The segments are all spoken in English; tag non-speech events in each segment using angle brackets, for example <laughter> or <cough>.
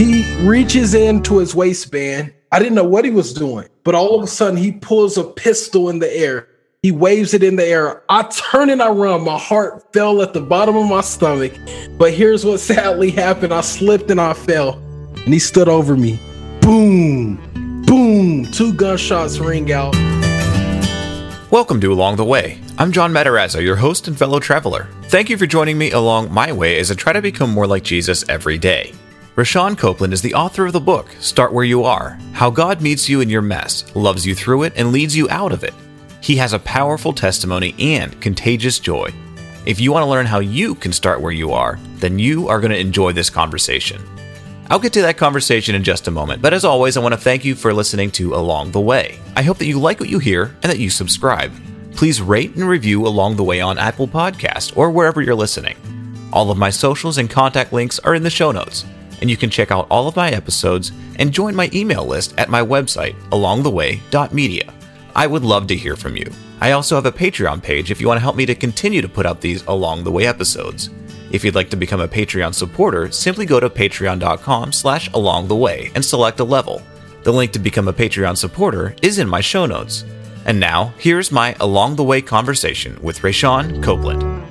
He reaches into his waistband. I didn't know what he was doing, but all of a sudden he pulls a pistol in the air. He waves it in the air. I turn and I run. My heart fell at the bottom of my stomach. But here's what <laughs> sadly happened I slipped and I fell. And he stood over me. Boom, boom. Two gunshots ring out. Welcome to Along the Way. I'm John Matarazzo, your host and fellow traveler. Thank you for joining me along my way as I try to become more like Jesus every day. Rashawn Copeland is the author of the book, Start Where You Are How God Meets You in Your Mess, Loves You Through It, and Leads You Out of It. He has a powerful testimony and contagious joy. If you want to learn how you can start where you are, then you are going to enjoy this conversation. I'll get to that conversation in just a moment, but as always, I want to thank you for listening to Along the Way. I hope that you like what you hear and that you subscribe. Please rate and review Along the Way on Apple Podcast or wherever you're listening. All of my socials and contact links are in the show notes, and you can check out all of my episodes and join my email list at my website, alongtheway.media. I would love to hear from you. I also have a Patreon page if you want to help me to continue to put out these Along the Way episodes. If you'd like to become a Patreon supporter, simply go to patreon.com slash along the way and select a level. The link to become a Patreon supporter is in my show notes. And now, here's my along the way conversation with Rashawn Copeland.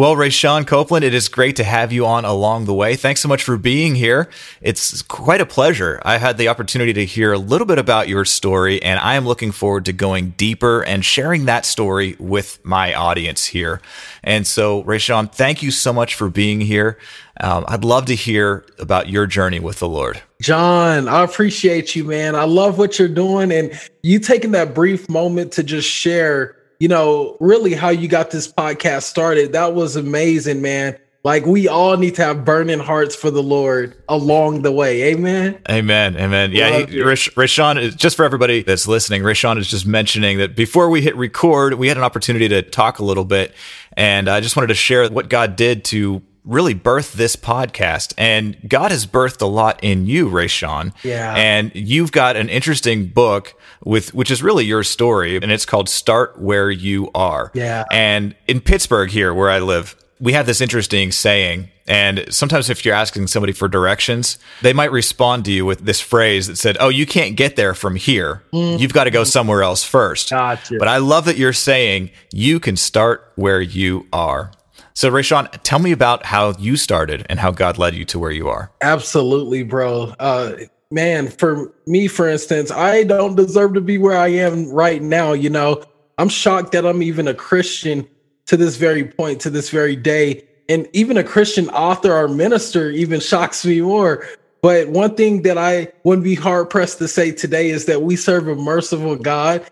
Well, Rashawn Copeland, it is great to have you on along the way. Thanks so much for being here. It's quite a pleasure. I had the opportunity to hear a little bit about your story, and I am looking forward to going deeper and sharing that story with my audience here. And so, Rashawn, thank you so much for being here. Um, I'd love to hear about your journey with the Lord. John, I appreciate you, man. I love what you're doing, and you taking that brief moment to just share you know, really how you got this podcast started. That was amazing, man. Like we all need to have burning hearts for the Lord along the way. Amen. Amen. Amen. Yeah. He, Rish, Rashawn, uh, just for everybody that's listening, Rashawn is just mentioning that before we hit record, we had an opportunity to talk a little bit. And I just wanted to share what God did to really birthed this podcast. And God has birthed a lot in you, Rashawn. Yeah. And you've got an interesting book with which is really your story, and it's called Start Where You Are. Yeah. And in Pittsburgh here, where I live, we have this interesting saying. And sometimes if you're asking somebody for directions, they might respond to you with this phrase that said, Oh, you can't get there from here. Mm. You've got to go somewhere else first. Gotcha. But I love that you're saying you can start where you are. So, Rashawn, tell me about how you started and how God led you to where you are. Absolutely, bro. Uh, man, for me, for instance, I don't deserve to be where I am right now. You know, I'm shocked that I'm even a Christian to this very point, to this very day. And even a Christian author or minister even shocks me more. But one thing that I wouldn't be hard pressed to say today is that we serve a merciful God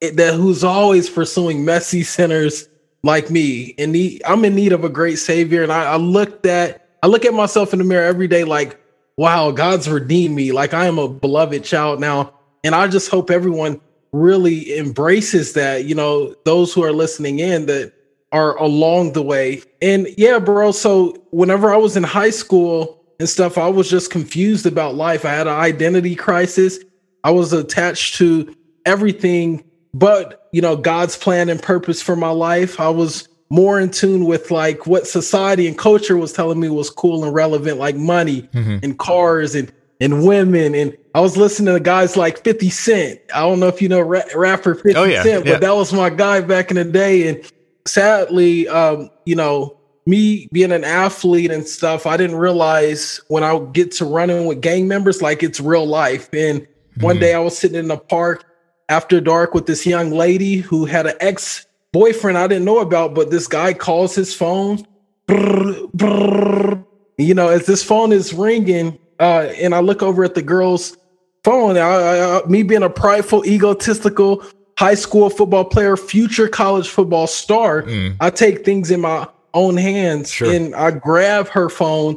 that who's always pursuing messy sinners like me. And I'm in need of a great savior. And I, I looked at I look at myself in the mirror every day like, wow, God's redeemed me. Like I am a beloved child now. And I just hope everyone really embraces that, you know, those who are listening in that are along the way. And yeah, bro. So whenever I was in high school and stuff, I was just confused about life. I had an identity crisis. I was attached to everything but you know god's plan and purpose for my life i was more in tune with like what society and culture was telling me was cool and relevant like money mm-hmm. and cars and and women and i was listening to guys like 50 cent i don't know if you know ra- rapper 50 oh, yeah, cent yeah. but that was my guy back in the day and sadly um you know me being an athlete and stuff i didn't realize when i would get to running with gang members like it's real life and mm-hmm. one day i was sitting in the park after dark with this young lady who had an ex boyfriend I didn't know about, but this guy calls his phone. Brr, brr. You know, as this phone is ringing, uh, and I look over at the girl's phone, I, I, me being a prideful, egotistical high school football player, future college football star, mm. I take things in my own hands sure. and I grab her phone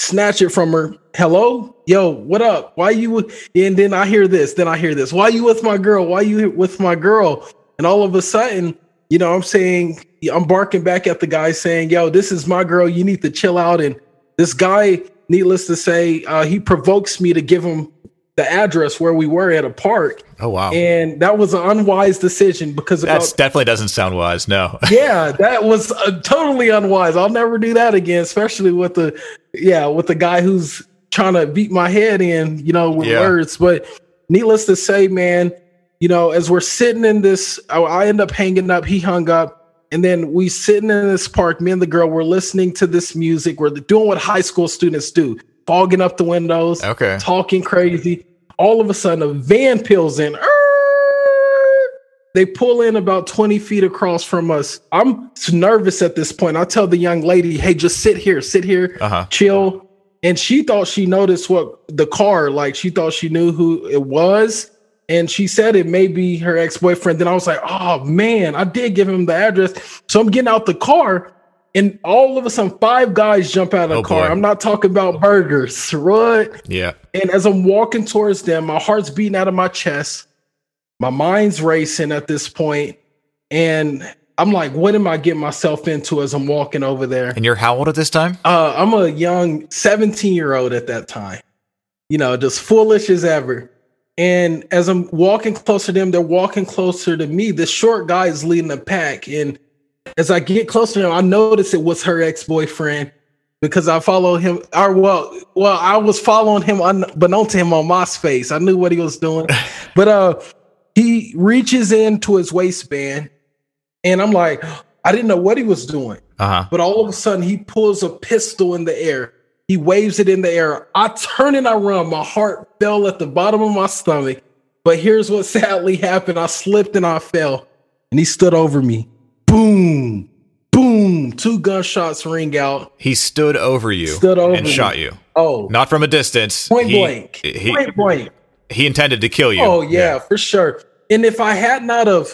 snatch it from her. Hello, yo, what up? Why you? And then I hear this. Then I hear this. Why you with my girl? Why you with my girl? And all of a sudden, you know, I'm saying, I'm barking back at the guy saying, yo, this is my girl. You need to chill out. And this guy, needless to say, uh, he provokes me to give him the address where we were at a park. Oh wow! And that was an unwise decision because that definitely doesn't sound wise. No. <laughs> yeah, that was uh, totally unwise. I'll never do that again, especially with the yeah with the guy who's trying to beat my head in, you know, with Yeah. words. But needless to say, man, you know, as we're sitting in this, I, I end up hanging up. He hung up, and then we sitting in this park. Me and the girl were listening to this music. We're doing what high school students do, fogging up the windows, Okay. talking crazy. All of a sudden, a van peels in. They pull in about 20 feet across from us. I'm nervous at this point. I tell the young lady, hey, just sit here, sit here, Uh-huh. chill. And she thought she noticed what the car, like she thought she knew who it was. And she said it may be her ex boyfriend. Then I was like, oh man, I did give him the address. So I'm getting out the car. And all of a sudden, five guys jump out of the Oh, car. boy. I'm not talking about burgers, right? Yeah. And as I'm walking towards them, my heart's beating out of my chest. My mind's racing at this point, And I'm like, what am I getting myself into as I'm walking over there? And you're how old at this time? Uh, I'm a young 17 year old at that time, you know, just foolish as ever. And as I'm walking closer to them, they're walking closer to me. This short guy is leading the pack. And as I get closer to him, I notice it was her ex boyfriend because I follow him. Or well, well, I was following him unbeknown to him on MySpace. I knew what he was doing, <laughs> but uh, he reaches into his waistband, and I'm like, <gasps> I didn't know what he was doing. Uh huh. But all of a sudden, he pulls a pistol in the air. He waves it in the air. I turn and I run. My heart fell at the bottom of my stomach. But here's what <laughs> sadly happened I slipped and I fell. And he stood over me. Boom, boom. Two gunshots ring out. He stood over you Stood over and me. shot you. Oh, Not from a distance. point he, blank. He, point blank. he intended to kill you. Oh yeah, for sure. And if I had not of,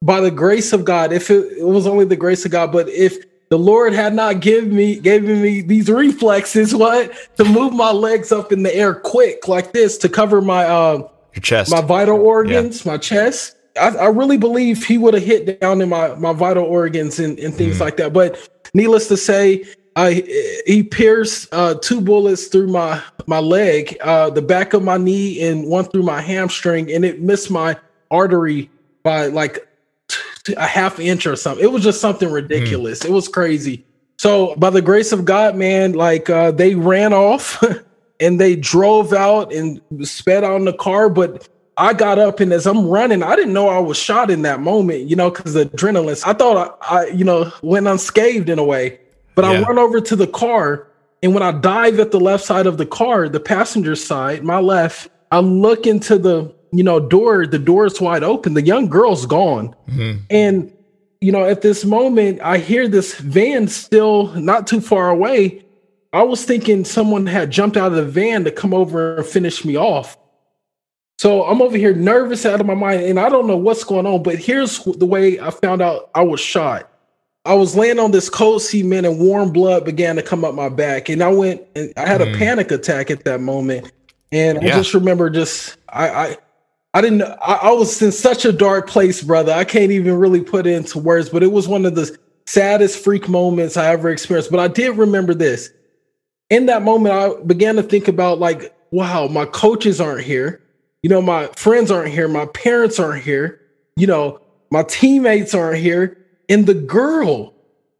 by the grace of God, if it, it was only the grace of God, but if the Lord had not given me given me these reflexes, <laughs> what to move my legs up in the air quick like this to cover my uh, Your chest. my vital organs, my chest. I, I really believe he would have hit down in my my vital organs and, and things like that. But needless to say, I he pierced uh, two bullets through my my leg, uh, the back of my knee, and one through my hamstring, and it missed my artery by like a half inch or something. It was just something ridiculous. It was crazy. So by the grace of God, man, like uh, they ran off <laughs> and they drove out and sped on the car, but I got up and as I'm running, I didn't know I was shot in that moment, you know, because the adrenaline. I thought I, I, you know, went unscathed in a way. But I run over to the car, and when I dive at the left side of the car, the passenger side, my left, I look into the, you know, door. The door is wide open. The young girl's gone, Mhm. and you know, at this moment, I hear this van still not too far away. I was thinking someone had jumped out of the van to come over and finish me off. So I'm over here nervous out of my mind, and I don't know what's going on. But here's the way I found out I was shot. I was laying on this cold cement, and warm blood began to come up my back, and I went and I had a Mm. panic attack at that moment. And I just remember, just I, I, I didn't. I, I was in such a dark place, brother. I can't even really put it into words, but it was one of the saddest freak moments I ever experienced. But I did remember this. In that moment, I began to think about like, wow, my coaches aren't here. You know, my friends aren't here. My parents aren't here. You know, my teammates aren't here. And the girl,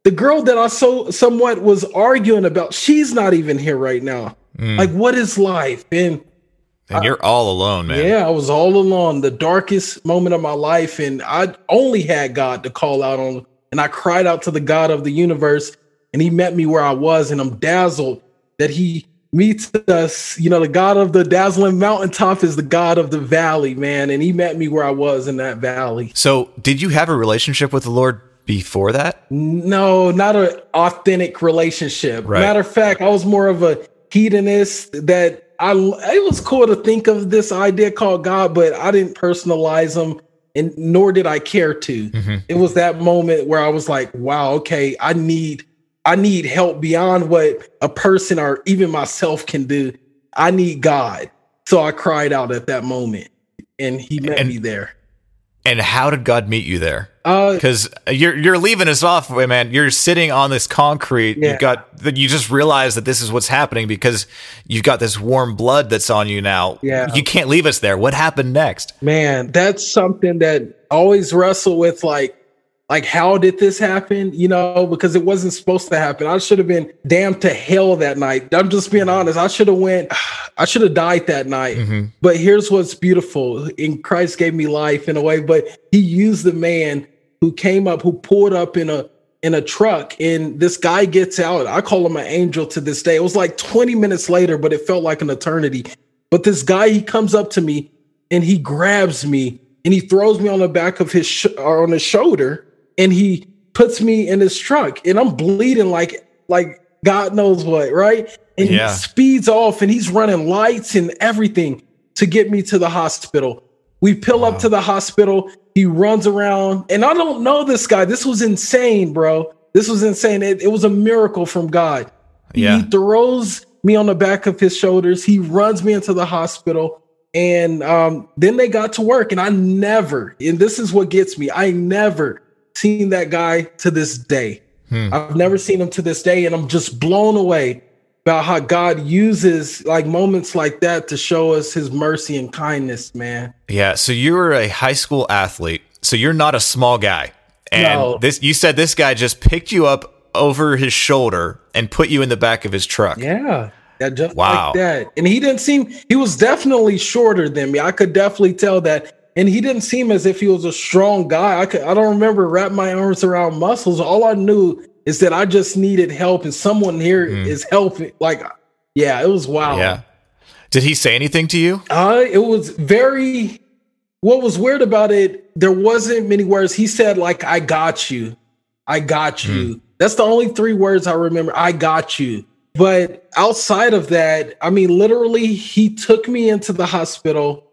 the girl that I so somewhat was arguing about, she's not even here right now. Mm. Like, what is life? And and you're all alone, man. yeah, I was all alone, the darkest moment of my life, and I only had God to call out on. And I cried out to the God of the universe, and He met me where I was, and I'm dazzled that He meets us. You know, the God of the dazzling mountaintop is the God of the valley, man, and He met me where I was in that valley. So, did you have a relationship with the Lord before that? No, not an authentic relationship. Right. Matter of fact, I was more of a hedonist that I it was cool to think of this idea called God, but I didn't personalize them and nor did I care to. Mhm. It was that moment where I was like, wow, okay, I need I need help beyond what a person or even myself can do. I need God. So I cried out at that moment and he met And- me there. And how did God meet you there? Uh Because you're you're leaving us off, man. You're sitting on this concrete. Yeah. You've got that. You just realize that this is what's happening because you've got this warm blood that's on you now. Yeah. You can't leave us there. What happened next? Man, that's something that I always wrestle with. Like, like how did this happen? You know because it wasn't supposed to happen. I should have been damned to hell that night. I'm just being honest. I should have went <sighs> i should have died that night. Mm-hmm. but here's what's beautiful in christ gave me life in a way but he used the man who came up who pulled up in a in a truck and this guy gets out. I call him an angel to this day. It was like 20 minutes later but it felt like an eternity. But this guy he comes up to me and he grabs me and he throws me on the back of his sh- or on his shoulder and he puts me in his truck and I'm bleeding like like God knows what, right? And yeah. he speeds off and he's running lights and everything to get me to the hospital. We pull wow. up to the hospital. He runs around, and I don't know this guy. This was insane, bro. This was insane. It, it was a miracle from God. Yeah. He throws me on the back of his shoulders. He runs me into the hospital. And um, then they got to work, and I never, and this is what gets me, I never seen that guy to this day. Hmm. I've never seen him to this day, and I'm just blown away about how God uses like moments like that to show us his mercy and kindness, man. Yeah. So you were a high school athlete. So you're not a small guy. And no. this you said this guy just picked you up over his shoulder and put you in the back of his truck. Yeah. Yeah, just wow. like that. And he didn't seem he was definitely shorter than me. I could definitely tell that and he didn't seem as if he was a strong guy. I could, I don't remember wrap my arms around muscles. All I knew is that I just needed help, and someone here mm. is helping. Like, yeah, it was wild. Yeah. Did he say anything to you? Uh, it was very. What was weird about it? There wasn't many words. He said like, "I got you, I got you." Mm. That's the only three words I remember. I got you. But outside of that, I mean, literally, he took me into the hospital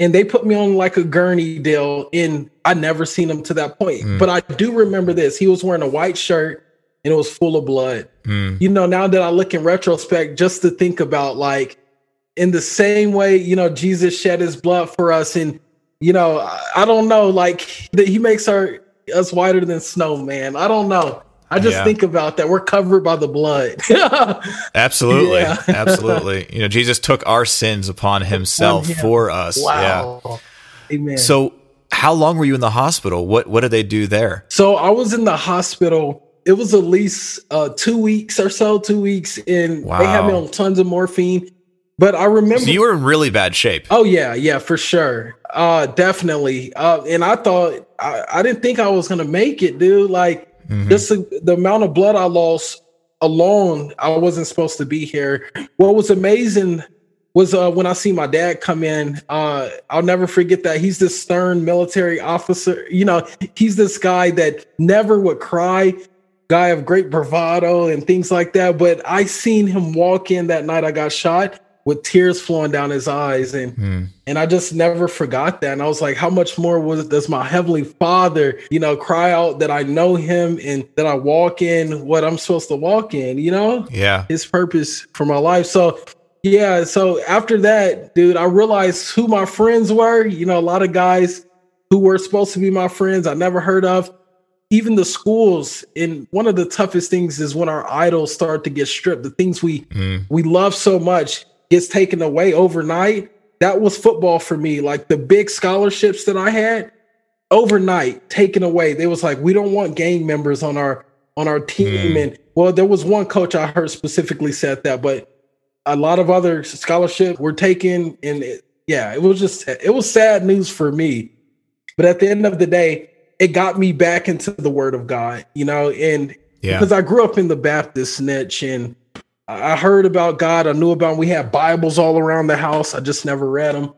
and they put me on like a gurney deal and I never seen him to that point. Mm. But I do remember this. He was wearing a white shirt and it was full of blood. Mm. You know, now that I look in retrospect, just to think about like in the same way, you know, Jesus shed his blood for us. And, you know, I, I don't know, like that he makes our us whiter than snow, man. I don't know. I just yeah. think about that. We're covered by the blood. <laughs> absolutely. Yeah. <laughs> absolutely. You know, Jesus took our sins upon himself for us. Wow. Yeah. Amen. So how long were you in the hospital? What what did they do there? So I was in the hospital. It was at least uh, two weeks or so, two weeks, and wow. they had me on tons of morphine. But I remember so you were in really bad shape. Oh yeah, yeah, for sure. Uh definitely. Uh and I thought I, I didn't think I was gonna make it, dude. Like Mm-hmm. Just the, the amount of blood I lost alone, I wasn't supposed to be here. What was amazing was uh, when I see my dad come in. Uh, I'll never forget that. He's this stern military officer. You know, he's this guy that never would cry, guy of great bravado and things like that. But I seen him walk in that night I got shot with tears flowing down his eyes. And mm. and I just never forgot that. And I was like how much more was does my heavenly father you know cry out that I know him and that I walk in what I'm supposed to walk in you know? Yeah. His purpose for my life. So yeah so after that dude I realized who my friends were. You know a lot of guys who were supposed to be my friends I never heard of. Even the schools and one of the toughest things is when our idols start to get stripped the things we mm. we love so much gets taken away overnight, that was football for me. Like the big scholarships that I had overnight taken away. They was like, we don't want gang members on our on our team. Mm. And well, there was one coach I heard specifically said that, but a lot of other scholarships were taken and it, yeah, it was just it was sad news for me. But at the end of the day, it got me back into the word of God, you know, and yeah. because I grew up in the Baptist niche and I heard about God. I knew about. Him. We had Bibles all around the house. I just never read them.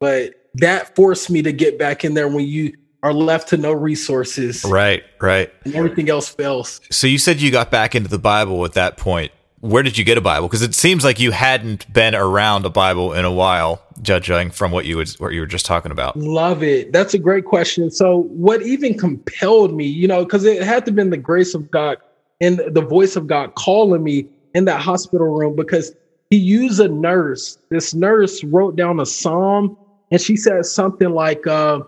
But that forced me to get back in there when you are left to no resources. Right, right. And everything else fails. So you said you got back into the Bible at that point. Where did you get a Bible? Because it seems like you hadn't been around a Bible in a while, judging from what you was what you were just talking about. Love it. That's a great question. So what even compelled me, you know, because it had to have been the grace of God and the voice of God calling me in that hospital room because he used a nurse. This nurse wrote down a psalm and she said something like, uh,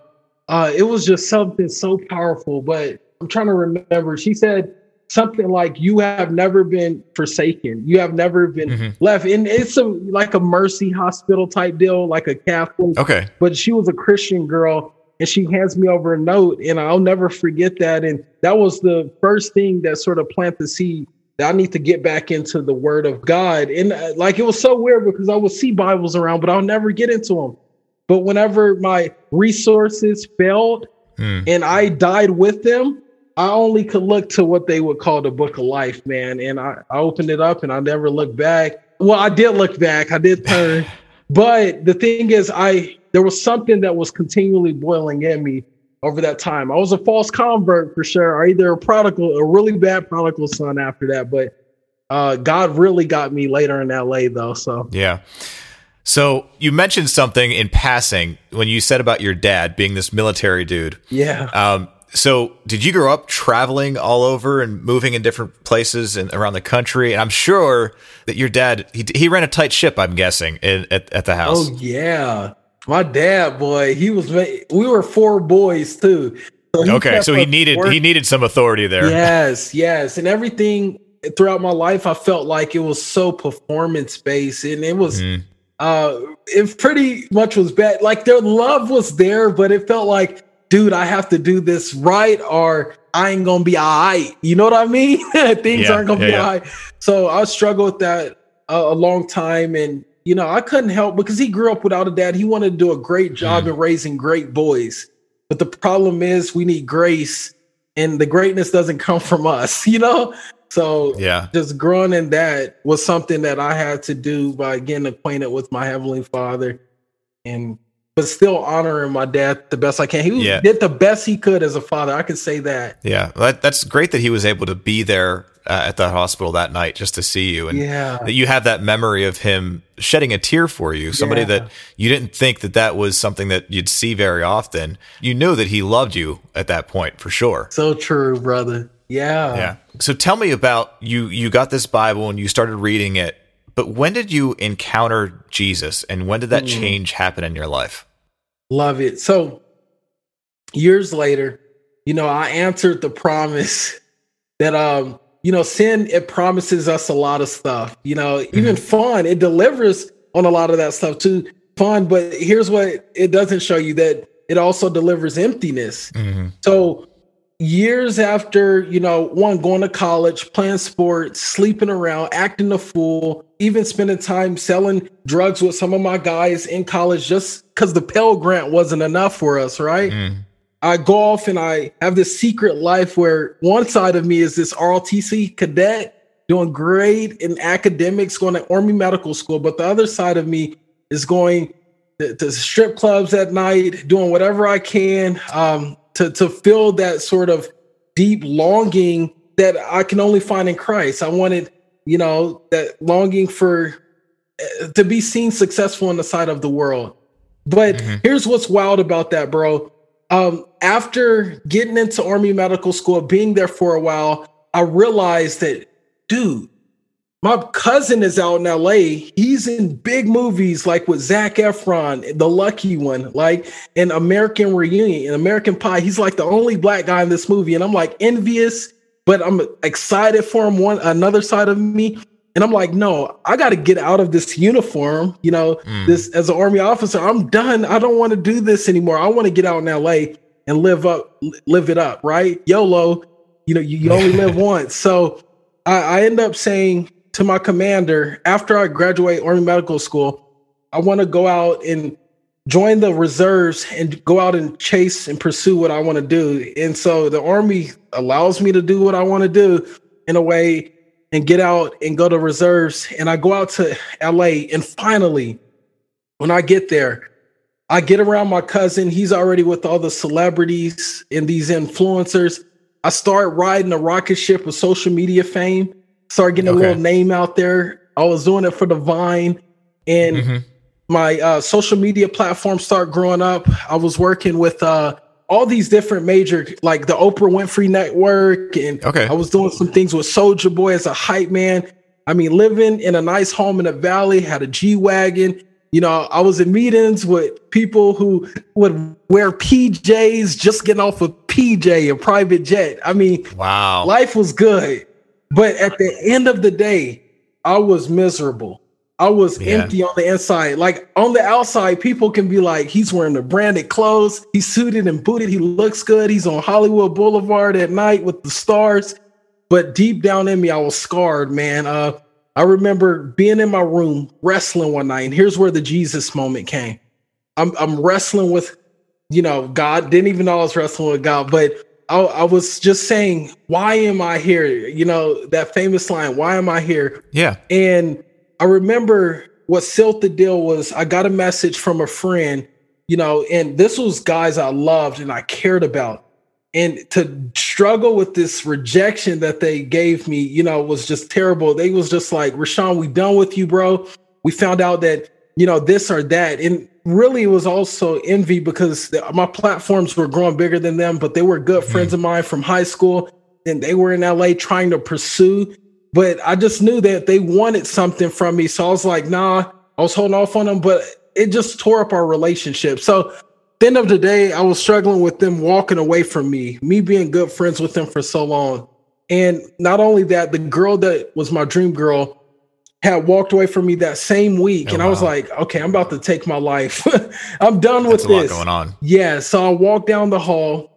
uh, it was just something so powerful, but I'm trying to remember. She said something like, You have never been forsaken, you have never been mm-hmm. left. And it's a like a mercy hospital type deal, like a Catholic. Okay. But she was a Christian girl. and she hands me over a note, and I'll never forget that. And that was the first thing that sort of planted the seed I need to get back into the Word of God. And uh, like it was so weird because I would see Bibles around, but I'll never get into them. But whenever my resources failed mm. and I died with them, I only could look to what they would call the book of life, man. And I, I opened it up and I never looked back. Well, I did look back, I did turn. <laughs> but the thing is, I there was something that was continually boiling in me over that time. I was a false convert for sure, or either a prodigal, a really bad prodigal son after that. But uh, God really got me later in LA though. So yeah. So you mentioned something in passing when you said about your dad being this military dude. Yeah. Um, so did you grow up traveling all over and moving in different places and around the country? And I'm sure that your dad he, he ran a tight ship. I'm guessing in, at at the house. Oh yeah, my dad, boy, he was. We were four boys too. So okay, so he needed work. he needed some authority there. Yes, yes, and everything throughout my life, I felt like it was so performance based, and it was. Mm uh it pretty much was bad like their love was there but it felt like dude i have to do this right or i ain't gonna be all right you know what i mean <laughs> things yeah, aren't gonna yeah, be yeah. all right so i struggled with that uh, a long time and you know i couldn't help because he grew up without a dad he wanted to do a great job mm. in raising great boys but the problem is we need grace and the greatness doesn't come from us <laughs> you know so yeah, just growing in that was something that I had to do by getting acquainted with my heavenly Father, and but still honoring my dad the best I can. He yeah. did the best he could as a father. I can say that. Yeah, that, that's great that he was able to be there uh, at the hospital that night just to see you, and yeah. that you have that memory of him shedding a tear for you. Somebody yeah. that you didn't think that that was something that you'd see very often. You knew that he loved you at that point for sure. So true, brother. Yeah. Yeah. So tell me about you you got this Bible and you started reading it, but when did you encounter Jesus and when did that mm. change happen in your life? Love it. So years later, you know, I answered the promise <laughs> that um, you know, sin it promises us a lot of stuff. You know, even mm-hmm. fun, it delivers on a lot of that stuff too. Fun, but here's what it doesn't show you that it also delivers emptiness. Mm-hmm. So years after, you know, one going to college, playing sports, sleeping around, acting a fool, even spending time selling drugs with some of my guys in college just because the Pell Grant wasn't enough for us, right? Mm. I go off and I have this secret life where one side of me is this ROTC cadet doing great in academics, going to Army Medical School, but the other side of me is going to, to strip clubs at night, doing whatever I can, um, to to feel that sort of deep longing that I can only find in Christ. I wanted, you know, that longing for uh, to be seen successful in the sight of the world. But mm-hmm. here's what's wild about that, bro. Um, after getting into Army Medical School, being there for a while, I realized that, dude, my cousin is out in LA. He's in big movies like with Zac Efron, The Lucky One, like in American Reunion, in American Pie. He's like the only black guy in this movie. And I'm like envious, but I'm excited for him. One another side of me. And I'm like, no, I got to get out of this uniform. You know, mm. this as an army officer, I'm done. I don't want to do this anymore. I want to get out in LA and live up, live it up, right? YOLO. You know, you, you only live once. So I, I end up saying, to my commander after I graduate Army Medical School, I want to go out and join the reserves and go out and chase and pursue what I want to do. And so the Army allows me to do what I want to do in a way and get out and go to reserves. And I go out to LA. And finally, when I get there, I get around my cousin. He's already with all the celebrities and these influencers. I start riding a rocket ship with social media fame start getting okay. a little name out there. I was doing it for the Vine, and mm-hmm. my uh, social media platform start growing up. I was working with uh, all these different major, like the Oprah Winfrey Network, and okay. I was doing some things with Soulja Boy as a hype man. I mean, living in a nice home in the valley, had a G wagon. You know, I was in meetings with people who would wear PJs, just getting off of PJ, a private jet. I mean, wow, life was good. But at the end of the day, I was miserable. I was Yeah. empty on the inside. Like on the outside, people can be like, he's wearing the branded clothes, he's suited and booted, he looks good, he's on Hollywood Boulevard at night with the stars. But deep down in me, I was scarred, man. Uh, I remember being in my room wrestling one night, and here's where the Jesus moment came. I'm I'm wrestling with, you know, God. Didn't even know I was wrestling with God, but I, I was just saying, why am I here? You know, that famous line, why am I here? Yeah. And I remember what sealed the deal was I got a message from a friend, you know, and this was guys I loved and I cared about. And to struggle with this rejection that they gave me, you know, was just terrible. They was just like, Rashawn, we done with you, bro. We found out that, you know, this or that. And really it was also envy because my platforms were growing bigger than them, but they were good mm-hmm. friends of mine from high school and they were in LA trying to pursue but I just knew that they wanted something from me. So I was like, nah, I was holding off on them, but it just tore up our relationship. So at the end of the day, I was struggling with them walking away from me, me being good friends with them for so long. And not only that, the girl that was my dream girl had walked away from me that same week. Oh, and I was wow. like, okay, I'm about to take my life. <laughs> I'm done That's with a lot this. going on. Yeah, so I walk down the hall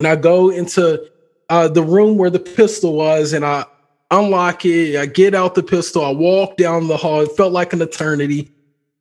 and I go into uh, the room where the pistol was and I unlock it. I get out the pistol. I walk down the hall. It felt like an eternity.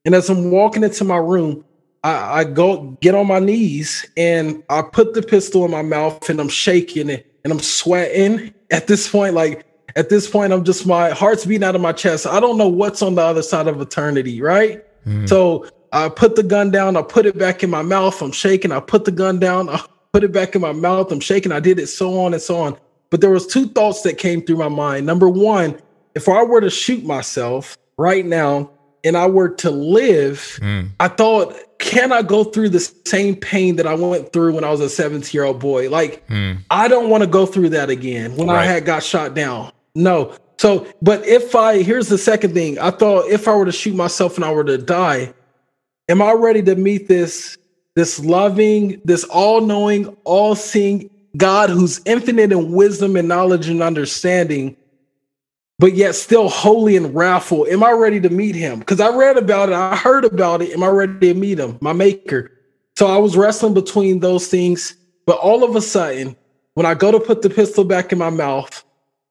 And as I'm walking into my room, I, I go get on my knees and I put the pistol in my mouth and I'm shaking it and I'm sweating. At this point, like at this point, I'm just my heart's beating out of my chest. I don't know what's on the other side of eternity, right? Mm. So I put the gun down, I put it back in my mouth, I'm shaking, I put the gun down, I put it back in my mouth, I'm shaking, I did it so on and so on. But there was two thoughts that came through my mind. Number one, if I were to shoot myself right now and I were to live, Mm. I thought, can I go through the same pain that I went through when I was a 17 year old boy? Like, Mm. I don't want to go through that again when I Right. had got shot down. No. So, but if I, here's the second thing I thought if I were to shoot myself and I were to die, am I ready to meet this, this loving, this all knowing, all seeing God who's infinite in wisdom and knowledge and understanding, but yet still holy and wrathful? Am I ready to meet him? Because I read about it, I heard about it. Am I ready to meet him, my maker? So I was wrestling between those things, but all of a sudden, when I go to put the pistol back in my mouth,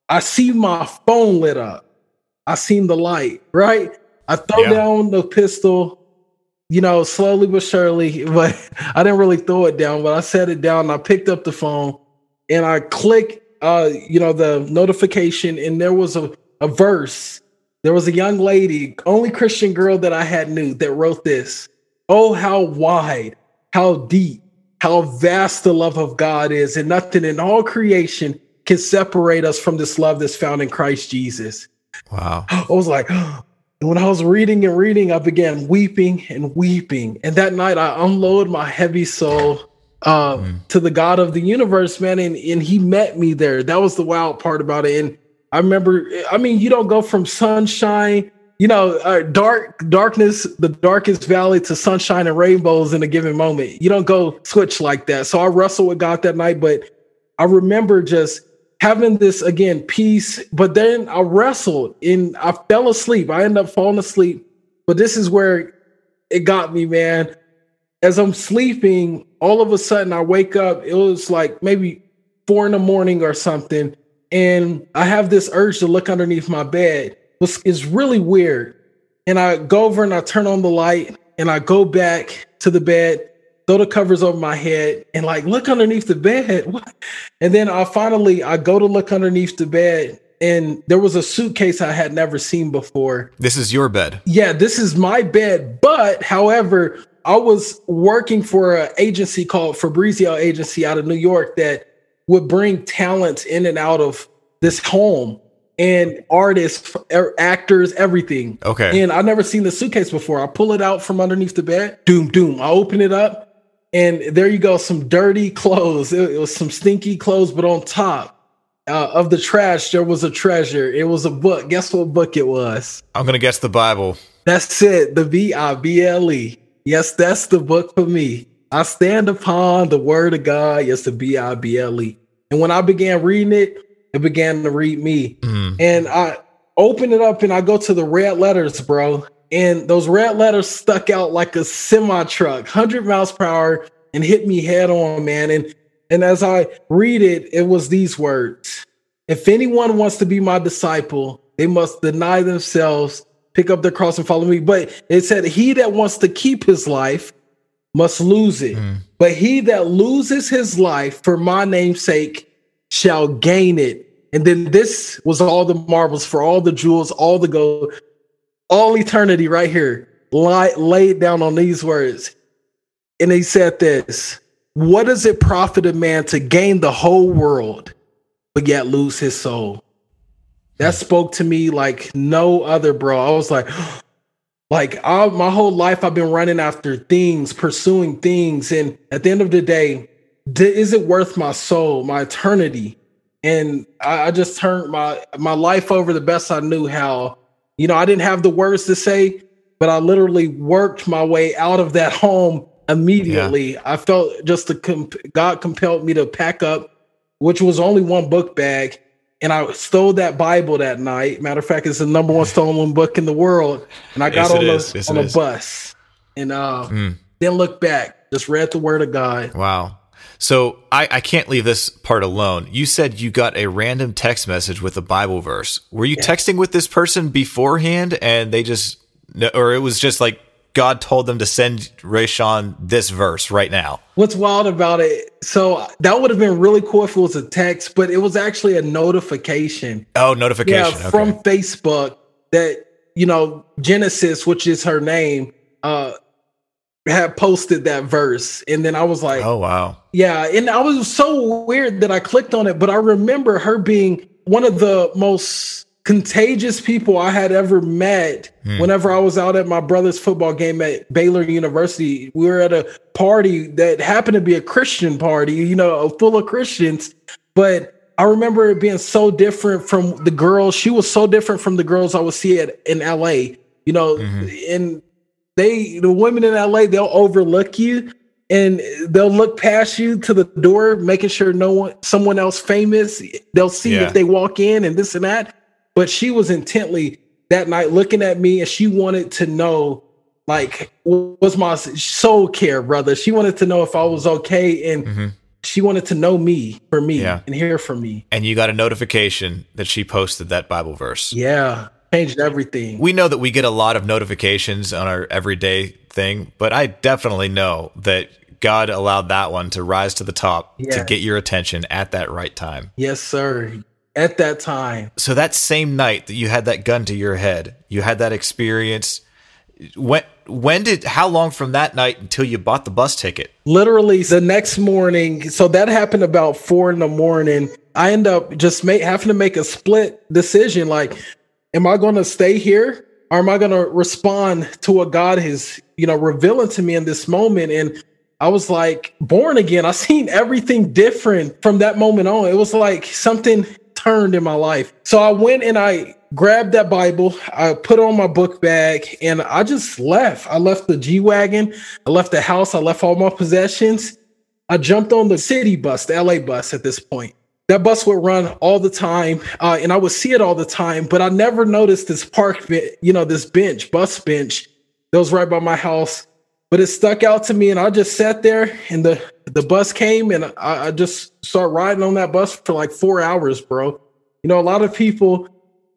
I see my phone lit up. I seen the light, right? I throw Yeah. down the pistol, you know, slowly but surely, <laughs> but I didn't really throw it down, but I set it down I picked up the phone and I click uh, you know, the notification, and there was a, a verse. There was a young lady, only Christian girl that I had knew that wrote this. Oh, how wide, how deep, how vast the love of God is, and nothing in all creation can separate us from this love that's found in Christ Jesus. Wow. <gasps> I was like, <gasps> and when I was reading and reading, I began weeping and weeping. And that night, I unloaded my heavy soul uh, to the God of the universe, man. And, and he met me there. That was the wild part about it. And I remember, I mean, you don't go from sunshine, you know, uh, dark darkness, the darkest valley to sunshine and rainbows in a given moment. You don't go switch like that. So I wrestled with God that night, but I remember just having this again peace. But then I wrestled and I fell asleep. I ended up falling asleep. But this is where it got me, man. As I'm sleeping, all of a sudden I wake up. It was like maybe four in the morning or something. And I have this urge to look underneath my bed. It's, really weird. And I go over and I turn on the light and I go back to the bed, throw the covers over my head, and like look underneath the bed. <laughs> What? And then I finally I go to look underneath the bed, and there was a suitcase I had never seen before. This is your bed. Yeah, this is my bed. But however, I was working for an agency called Fabrizio Agency out of New York that would bring talents in and out of this home and artists, er- actors, everything. Okay. And I've never seen the suitcase before. I pull it out from underneath the bed. Doom, doom. I open it up, and there you go. Some dirty clothes. It, it was some stinky clothes, but on top uh, of the trash, there was a treasure. It was a book. Guess what book it was? I'm gonna guess the Bible. That's it. The B I B L E. Yes, that's the book for me. I stand upon the word of God. Yes, the B I B L E. And when I began reading it, it began to read me. Mm. And I open it up and I go to the red letters, bro. And those red letters stuck out like a semi truck, 100 miles per hour, and hit me head on, man. And and as I read it, it was these words If anyone wants to be my disciple, they must deny themselves, pick up their cross, and follow me. But it said, He that wants to keep his life must lose it. Mm. But he that loses his life for my name's sake shall gain it. And then this was all the marbles for all the jewels, all the gold, all eternity right here, lie, laid down on these words. And he said this What does it profit a man to gain the whole world, but yet lose his soul? That spoke to me like no other, bro. I was like, <gasps> like I, my whole life, I've been running after things, pursuing things, and at the end of the day, is it worth my soul, my eternity? And I, I just turned my my life over the best I knew how. You know, I didn't have the words to say, but I literally worked my way out of that home immediately. Yeah. I felt just the comp- God compelled me to pack up, which was only one book bag, and I stole that Bible that night. Matter of fact, it's the number one stolen book in the world. And I got yes, on, a, yes, on a bus and uh, mm. then looked back, just read the word of God. Wow. So I, I can't leave this part alone. You said you got a random text message with a Bible verse. Were you yeah. texting with this person beforehand and they just, or it was just like God told them to send Rashawn this verse right now. What's wild about it? So that would have been really cool if it was a text, but it was actually a notification. Oh, notification. Yeah, from Facebook that, you know, Genesis, which is her name, uh, had posted that verse. And then I was like, Oh wow. Yeah. And I was so weird that I clicked on it, but I remember her being one of the most contagious people I had ever met hmm. whenever I was out at my brother's football game at Baylor University. We were at a party that happened to be a Christian party, you know, full of Christians. But I remember it being so different from the girls. She was so different from the girls I would see at in LA, you know, mm-hmm. and they the women in LA, they'll overlook you and they'll look past you to the door, making sure no one someone else famous. They'll see yeah. if they walk in and this and that but she was intently that night looking at me and she wanted to know like was my soul care brother she wanted to know if i was okay and mm-hmm. she wanted to know me for me yeah. and hear from me and you got a notification that she posted that bible verse yeah changed everything we know that we get a lot of notifications on our everyday thing but i definitely know that god allowed that one to rise to the top yeah. to get your attention at that right time yes sir at that time. So that same night that you had that gun to your head, you had that experience. When when did how long from that night until you bought the bus ticket? Literally the next morning. So that happened about four in the morning. I end up just make, having to make a split decision. Like, am I going to stay here or am I going to respond to what God is, you know, revealing to me in this moment? And I was like born again. <laughs> I seen everything different from that moment on. It was like something turned in my life. So I went and I grabbed that Bible, I put on my book bag, and I just left. I left the G Wagon, I left the house, I left all my possessions. I jumped on the city bus, the LA bus at this point. That bus would run all the time, uh, and I would see it all the time, but I never noticed this park, you know, this bench, bus bench that was right by my house. But it stuck out to me, and I just sat there, and the the bus came and I, I just started riding on that bus for like four hours, bro. You know, a lot of people,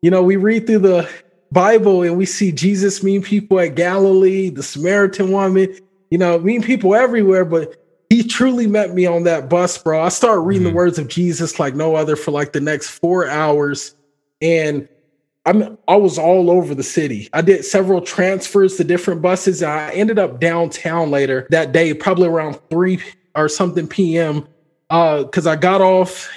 you know, we read through the Bible and we see Jesus mean people at Galilee, the Samaritan woman, you know, mean people everywhere, but he truly met me on that bus, bro. I started reading mm-hmm. the words of Jesus like no other for like the next four hours. And I'm I was all over the city. I did several transfers to different buses. I ended up downtown later that day, probably around three or something p.m. Because uh, I got off,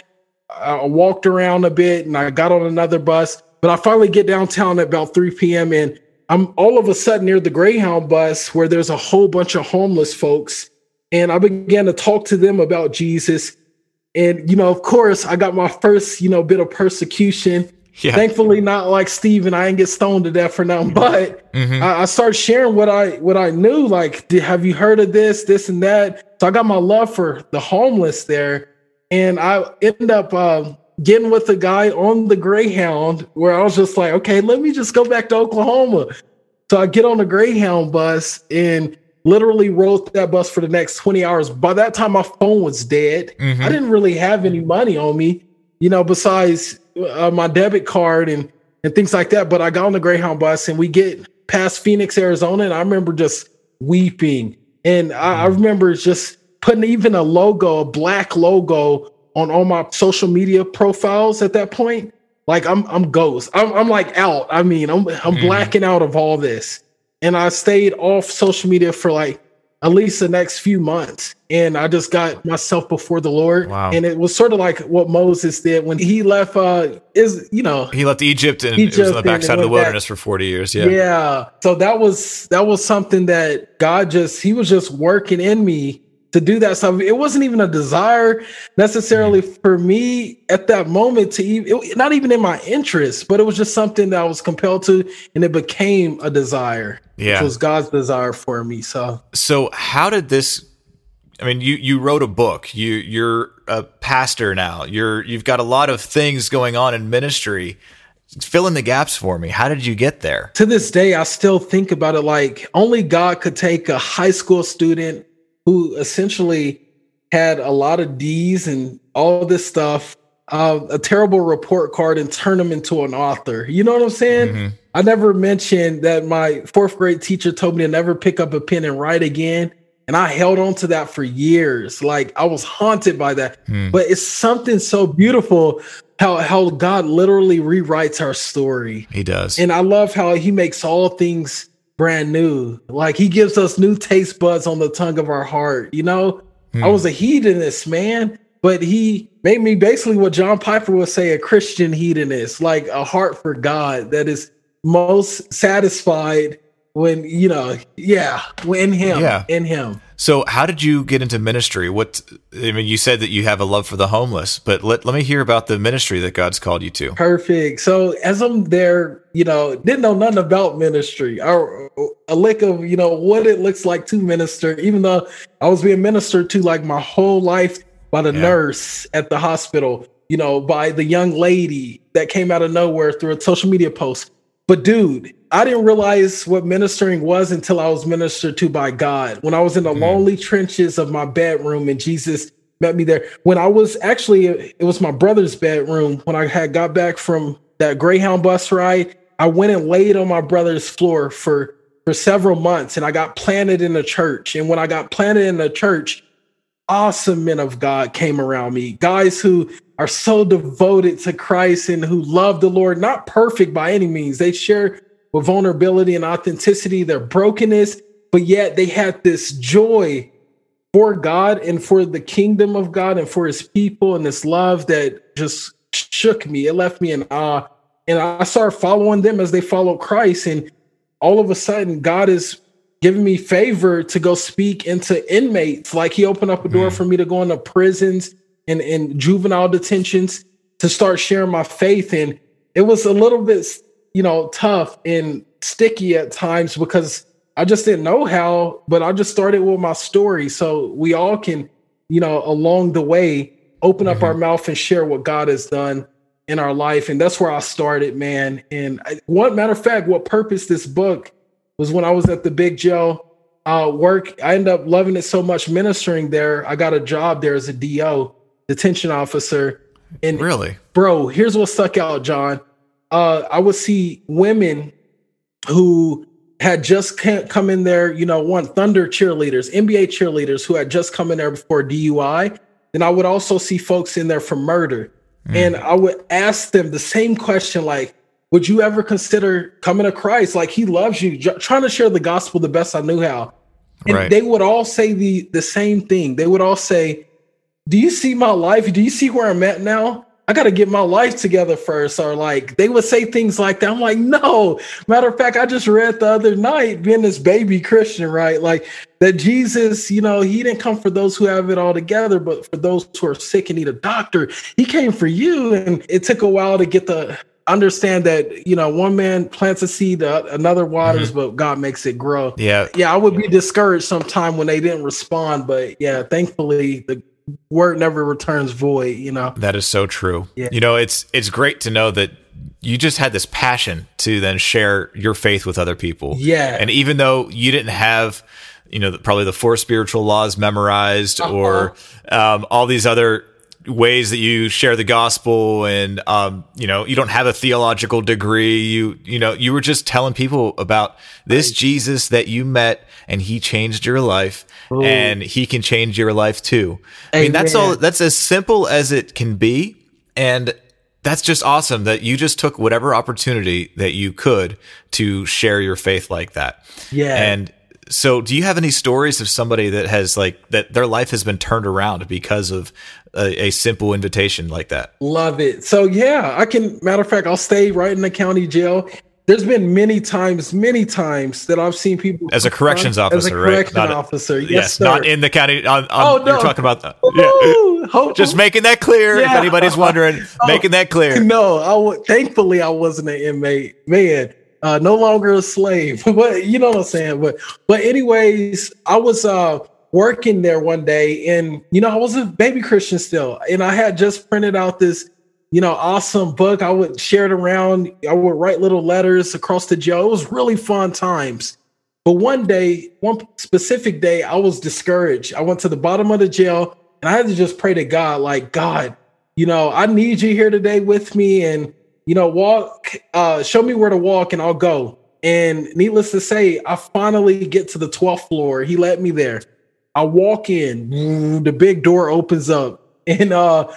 I walked around a bit, and I got on another bus. But I finally get downtown at about 3 p.m. and I'm all of a sudden near the Greyhound bus where there's a whole bunch of homeless folks. And I began to talk to them about Jesus. And, you know, of course, I got my first, you know, bit of persecution. Yeah. Thankfully, not like Stephen. I didn't get stoned to death for now, but mm-hmm. I, I started sharing what I what I knew. Like, did, have you heard of this, this, and that? So I got my love for the homeless there, and I end up uh, getting with a guy on the Greyhound where I was just like, okay, let me just go back to Oklahoma. So I get on the Greyhound bus and literally rode that bus for the next 20 hours. By that time, my phone was dead. Mm-hmm. I didn't really have any money on me, you know, besides uh, my debit card and, and things like that. But I got on the Greyhound bus and we get past Phoenix, Arizona. And I remember just weeping. And I, I mm-hmm. remember just putting even a logo, a black logo on all my social media profiles at that point. Like I'm I'm ghost. I'm I'm like out. I mean, I'm I'm mm. blacking out of all this. And I stayed off social media for like at least the next few months. And I just got myself before the Lord. Wow. And it was sort of like what Moses did when he left uh is you know he left Egypt and Egypt it was on the backside of the wilderness back. for 40 years. Yeah. Yeah. So that was that was something that God just he was just working in me to do that stuff. It wasn't even a desire necessarily for me at that moment to even, it, not even in my interest, but it was just something that I was compelled to, and it became a desire. Yeah, it was God's desire for me. So, so how did this? I mean, you you wrote a book. You you're a pastor now. You're you've got a lot of things going on in ministry. Fill in the gaps for me. How did you get there? To this day, I still think about it like only God could take a high school student who essentially had a lot of D's and all this stuff, uh, a terrible report card, and turn them into an author. You know what I'm saying? Mm-hmm. I never mentioned that my fourth grade teacher told me to never pick up a pen and write again. And I held on to that for years. Like I was haunted by that. Mm. But it's something so beautiful how how God literally rewrites our story. He does. And I love how he makes all things brand new. Like he gives us new taste buds on the tongue of our heart. You know, I was hmm. a hedonist, man, but he made me basically what John Piper would say a Christian hedonist, like a heart for God that is most satisfied when, you know, yeah, in him, yeah. in him. So, how did you get into ministry? What I mean, you said that you have a love for the homeless, but let, let me hear about the ministry that God's called you to. Perfect. So, as I'm there, you know, didn't know nothing about ministry or a lick of, you know, what it looks like to minister, even though I was being ministered to like my whole life by the yeah. nurse at the hospital, you know, by the young lady that came out of nowhere through a social media post. But, dude, I didn't realize what ministering was until I was ministered to by God. When I was in the mm. lonely trenches of my bedroom and Jesus met me there. When I was actually, it was my brother's bedroom. When I had got back from that Greyhound bus ride, I went and laid on my brother's floor for for several months, and I got planted in a church. And when I got planted in the church, awesome men of God came around me, guys who are so devoted to Christ and who love the Lord, not perfect by any means. They share with vulnerability and authenticity, their brokenness, but yet they had this joy for God and for the kingdom of God and for his people and this love that just shook me. It left me in awe. And I started following them as they followed Christ. And all of a sudden, God is giving me favor to go speak into inmates. Like he opened up a door mm. for me to go into prisons and, and juvenile detentions to start sharing my faith. And it was a little bit you know, tough and sticky at times because I just didn't know how, but I just started with my story. So we all can, you know, along the way, open up mm-hmm. our mouth and share what God has done in our life. And that's where I started, man. And I, one matter of fact, what purpose this book was when I was at the big jail uh, work. I ended up loving it so much ministering there. I got a job there as a DO, detention officer. And really, bro, here's what stuck out, John uh, I would see women who had just come in there, you know, one Thunder cheerleaders, NBA cheerleaders who had just come in there before DUI. Then I would also see folks in there for murder. Mm. And I would ask them the same question like, would you ever consider coming to Christ? Like he loves you, trying to share the gospel the best I knew how. And right. they would all say the the same thing. They would all say, "Do you see my life? Do you see where I'm at now? I got to get my life together first. Or like they would say things like that. I'm like, no. Matter of fact, I just read the other night, being this baby Christian, right? Like that Jesus, you know, he didn't come for those who have it all together, but for those who are sick and need a doctor. He came for you. And it took a while to get the understand that you know one man plants a seed uh, another waters mm-hmm. but god makes it grow yeah yeah i would be discouraged sometime when they didn't respond but yeah thankfully the word never returns void. You know that is so true. Yeah. You know, it's it's great to know that you just had this passion to then share your faith with other people. Yeah, and even though you didn't have you know probably the four spiritual laws memorized uh-huh. or um, all these other ways that you share the gospel and um, you know you don't have a theological degree. You you know you were just telling people about this right. jesus that you met and he changed your life Ooh. and he can change your life too. I mean that's all that's as simple as it can be. And that's just awesome that you just took whatever opportunity that you could to share your faith like that. Yeah. And so do you have any stories of somebody that has like that their life has been turned around because of a, a, simple invitation like that. Love it. So yeah, I can. Matter of fact, I'll stay right in the county jail. There's been many times, many times that I've seen people as a corrections officer, as a correction right? officer. Yes, yes not in the county. On, on, oh no, you're talking about that. Yeah. Just making that clear. Yeah. If anybody's wondering, <laughs> oh, making that clear. No, I w- thankfully I wasn't an inmate. Man, uh, no longer a slave. <laughs> but you know what I'm saying. But but anyways, I was uh working there one day and you know i was a baby christian still. And i had just printed out this you know awesome book. I would share it around. I would write little letters across the jail. It was really fun times. But one day one specific day i was discouraged. I went to the bottom of the jail and i had to just pray to god like god you know i need you here today with me. And you know walk uh show me where to walk and i'll go and needless to say i finally get to the 12th floor he let me there I walk in, the big door opens up, <laughs> and uh,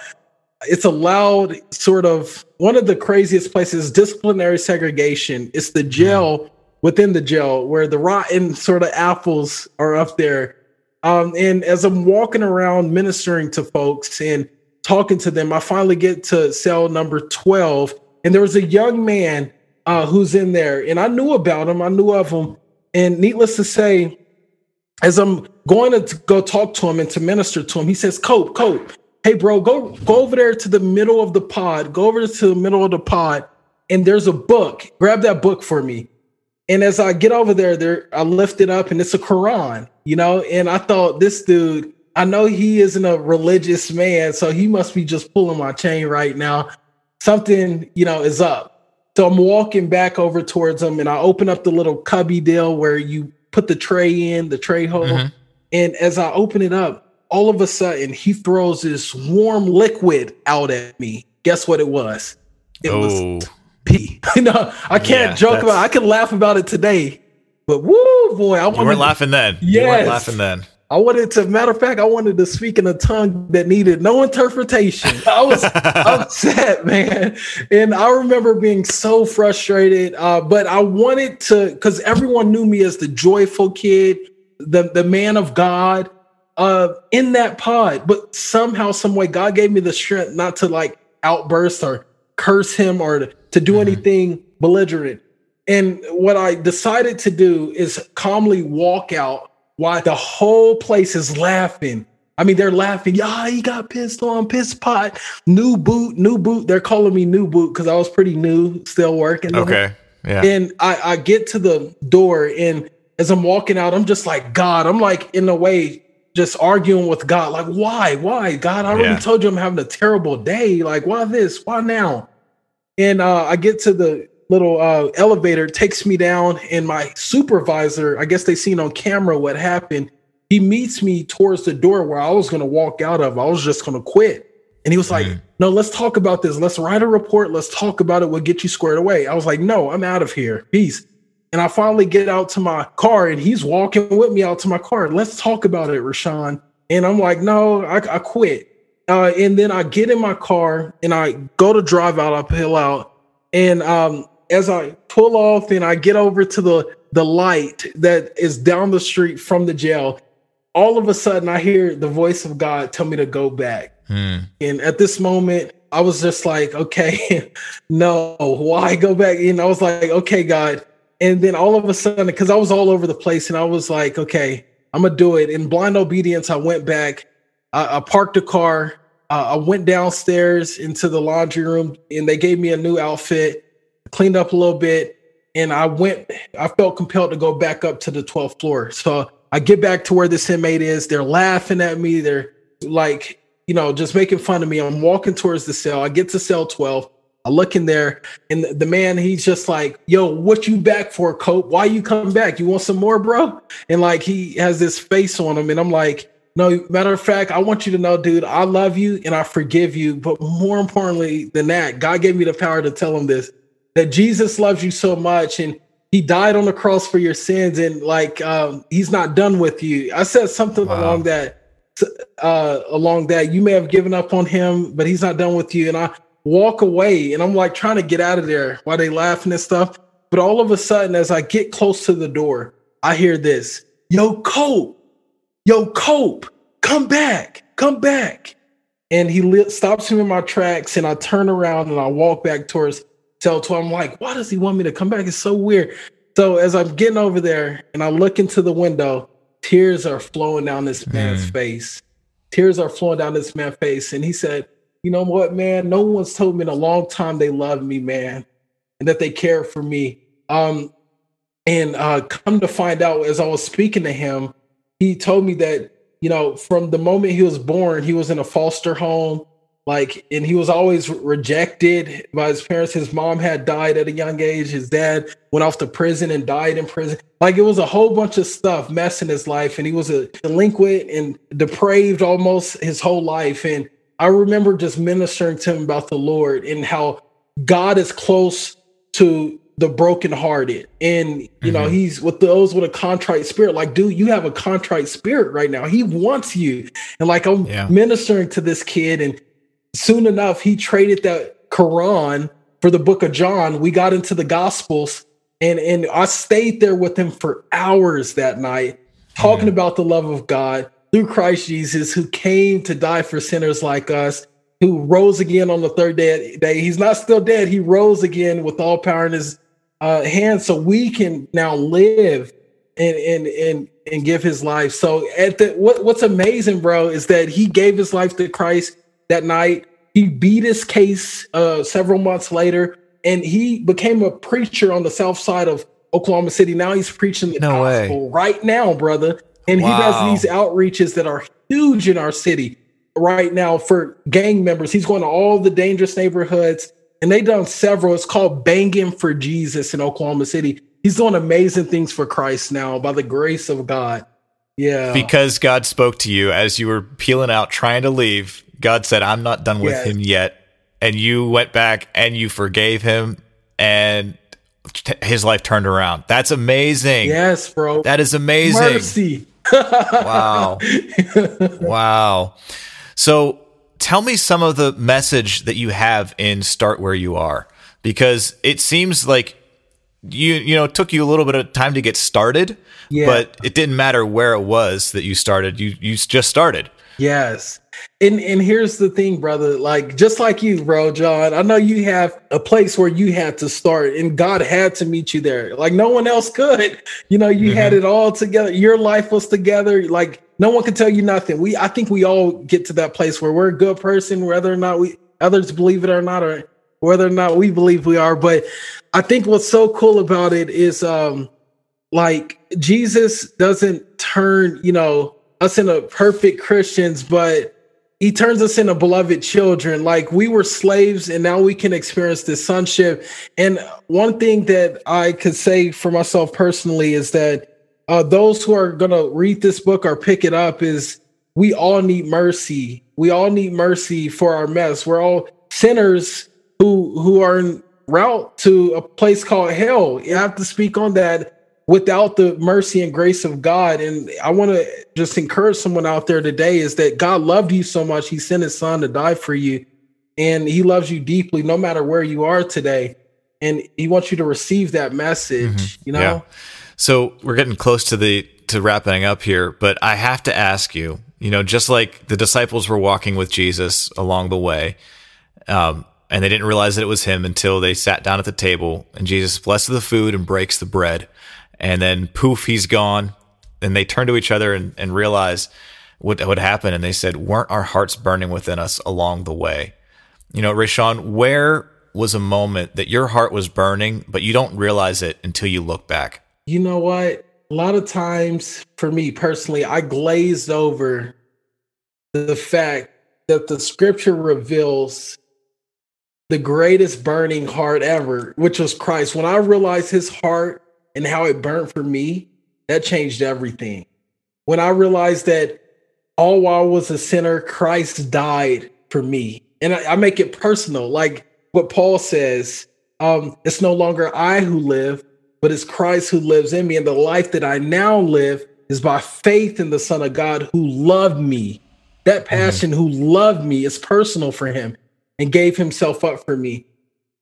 it's a loud sort of one of the craziest places disciplinary segregation. It's the jail within the jail where the rotten sort of apples are up there. Um, and as I'm walking around ministering to folks and talking to them, I finally get to cell number 12. And there was a young man uh, who's in there, and I knew about him, I knew of him. And needless to say, as I'm going to go talk to him and to minister to him, he says, Cope, Cope, hey bro, go go over there to the middle of the pod, go over to the middle of the pod, and there's a book. Grab that book for me. And as I get over there, there I lift it up and it's a Quran, you know, and I thought this dude, I know he isn't a religious man, so he must be just pulling my chain right now. Something, you know, is up. So I'm walking back over towards him and I open up the little cubby deal where you put the tray in, the tray hole. Mm-hmm. And as I open it up, all of a sudden he throws this warm liquid out at me. Guess what it was? It oh. was <laughs> pee. <laughs> no, I can't yeah, joke about it. I can laugh about it today. But woo boy, I you weren't laughing then. Yes. You weren't laughing then. I wanted to, matter of fact, I wanted to speak in a tongue that needed no interpretation. I was <laughs> upset, man. And I remember being so frustrated. Uh, but I wanted to, because everyone knew me as the joyful kid, the, the man of God uh, in that pod. But somehow, some way, God gave me the strength not to like outburst or curse him or to, to do mm-hmm. anything belligerent. And what I decided to do is calmly walk out why the whole place is laughing. I mean, they're laughing. Yeah, he got pissed on, piss pot, new boot, new boot. They're calling me new boot because I was pretty new, still working. Okay. Yeah. And I, I get to the door, and as I'm walking out, I'm just like, God, I'm like, in a way, just arguing with God. Like, why? Why? God, I already yeah. told you I'm having a terrible day. Like, why this? Why now? And uh, I get to the little uh, elevator takes me down, and my supervisor, I guess they seen on camera what happened. He meets me towards the door where I was going to walk out of. I was just going to quit. And he was like, mm. No, let's talk about this. Let's write a report. Let's talk about it. We'll get you squared away. I was like, No, I'm out of here. Peace. And I finally get out to my car and he's walking with me out to my car. Let's talk about it, Rashawn. And I'm like, No, I, I quit. Uh, and then I get in my car and I go to drive out. I pull out. And um, as I pull off and I get over to the the light that is down the street from the jail, all of a sudden I hear the voice of God tell me to go back. Hmm. And at this moment, I was just like, okay, <laughs> no, why go back? And I was like, okay, God. And then all of a sudden, because I was all over the place, and I was like, okay, I'm gonna do it. In blind obedience, I went back. I, I parked the car. Uh, I went downstairs into the laundry room, and they gave me a new outfit cleaned up a little bit, and I went. I felt compelled to go back up to the 12th floor. So I get back to where this inmate is. They're laughing at me. They're like, you know, just making fun of me. I'm walking towards the cell. I get to cell 12. I look in there, and the, man, he's just like, "Yo, what you back for, Cope? Why you coming back? You want some more, bro?" And like he has this face on him, and I'm like, "No, matter of fact, I want you to know, dude, I love you and I forgive you. But more importantly than that, God gave me the power to tell him this: that Jesus loves you so much, and He died on the cross for your sins, and like um, He's not done with you." I said something wow. along that uh along that you may have given up on him but he's not done with you and i walk away and I'm like trying to get out of there while they laughing and stuff. But all of a sudden, as I get close to the door, I hear this, yo, Cope, yo, Cope, come back, come back. And he li- stops me in my tracks and I turn around and I walk back towards cell 12. I'm like, why does he want me to come back? It's so weird. So as I'm getting over there and I look into the window, tears are flowing down this man's mm. face. Tears are flowing down this man's face. And he said, you know what, man? No one's told me in a long time they love me, man, and that they care for me. Um, and uh, come to find out, as I was speaking to him, he told me that you know from the moment he was born, he was in a foster home, like, and he was always rejected by his parents. His mom had died at a young age. His dad went off to prison and died in prison. Like, it was a whole bunch of stuff messing his life, and he was a delinquent and depraved almost his whole life, and I remember just ministering to him about the Lord and how God is close to the brokenhearted. And, you mm-hmm. know, he's with those with a contrite spirit. Like, dude, you have a contrite spirit right now. He wants you. And like, I'm yeah. ministering to this kid. And soon enough, he traded that Quran for the book of John. We got into the Gospels. And, and I stayed there with him for hours that night, talking mm-hmm. about the love of God through Christ Jesus, who came to die for sinners like us, who rose again on the third day. day. He's not still dead. He rose again with all power in his uh, hands, so we can now live and and and and give his life. So at the what, what's amazing, bro, is that he gave his life to Christ that night. He beat his case uh, several months later, and he became a preacher on the south side of Oklahoma City. Now he's preaching the no gospel way. right now, brother. And wow. he does these outreaches that are huge in our city right now for gang members. He's going to all the dangerous neighborhoods, and they've done several. It's called Banging for Jesus in Oklahoma City. He's doing amazing things for Christ now by the grace of God. Yeah. Because God spoke to you as you were peeling out, trying to leave. God said, I'm not done with yes. him yet. And you went back and you forgave him, and his life turned around. That's amazing. Yes, bro. That is amazing. Mercy <laughs> wow. wow. So tell me some of the message that you have in Start Where You Are, because it seems like you you know it took you a little bit of time to get started, yeah. but it didn't matter where it was that you started. You you just started. Yes. And and here's the thing, brother. Like just like you, bro, John. I know you have a place where you had to start, and God had to meet you there. Like no one else could. You know, you mm-hmm. had it all together. Your life was together. Like no one could tell you nothing. We I think we all get to that place where we're a good person, whether or not we others believe it or not, or whether or not we believe we are. But I think what's so cool about it is um like Jesus doesn't turn, you know, us into perfect Christians, but he turns us into beloved children. Like we were slaves and now we can experience this sonship. And one thing that I could say for myself personally is that uh, those who are going to read this book or pick it up is we all need mercy. We all need mercy for our mess. We're all sinners who who are en route to a place called hell. You have to speak on that without the mercy and grace of God. And I want to just encourage someone out there today is that God loved you so much, He sent His Son to die for you. And He loves you deeply, no matter where you are today. And He wants you to receive that message, mm-hmm. you know? Yeah. So we're getting close to the to wrapping up here, but I have to ask you, you know, just like the disciples were walking with Jesus along the way, um, and they didn't realize that it was him until they sat down at the table and Jesus blesses the food and breaks the bread and then poof, he's gone. And they turn to each other and, and realize what would happen. And they said, weren't our hearts burning within us along the way? You know, Rashawn, where was a moment that your heart was burning, but you don't realize it until you look back? You know what? A lot of times for me personally, I glazed over the fact that the scripture reveals the greatest burning heart ever, which was Christ. When I realized his heart and how it burnt for me, that changed everything. When I realized that all while I was a sinner, Christ died for me. And I, I make it personal, like what Paul says um, it's no longer I who live, but it's Christ who lives in me. And the life that I now live is by faith in the Son of God who loved me. That passion mm-hmm. who loved me is personal for him and gave himself up for me.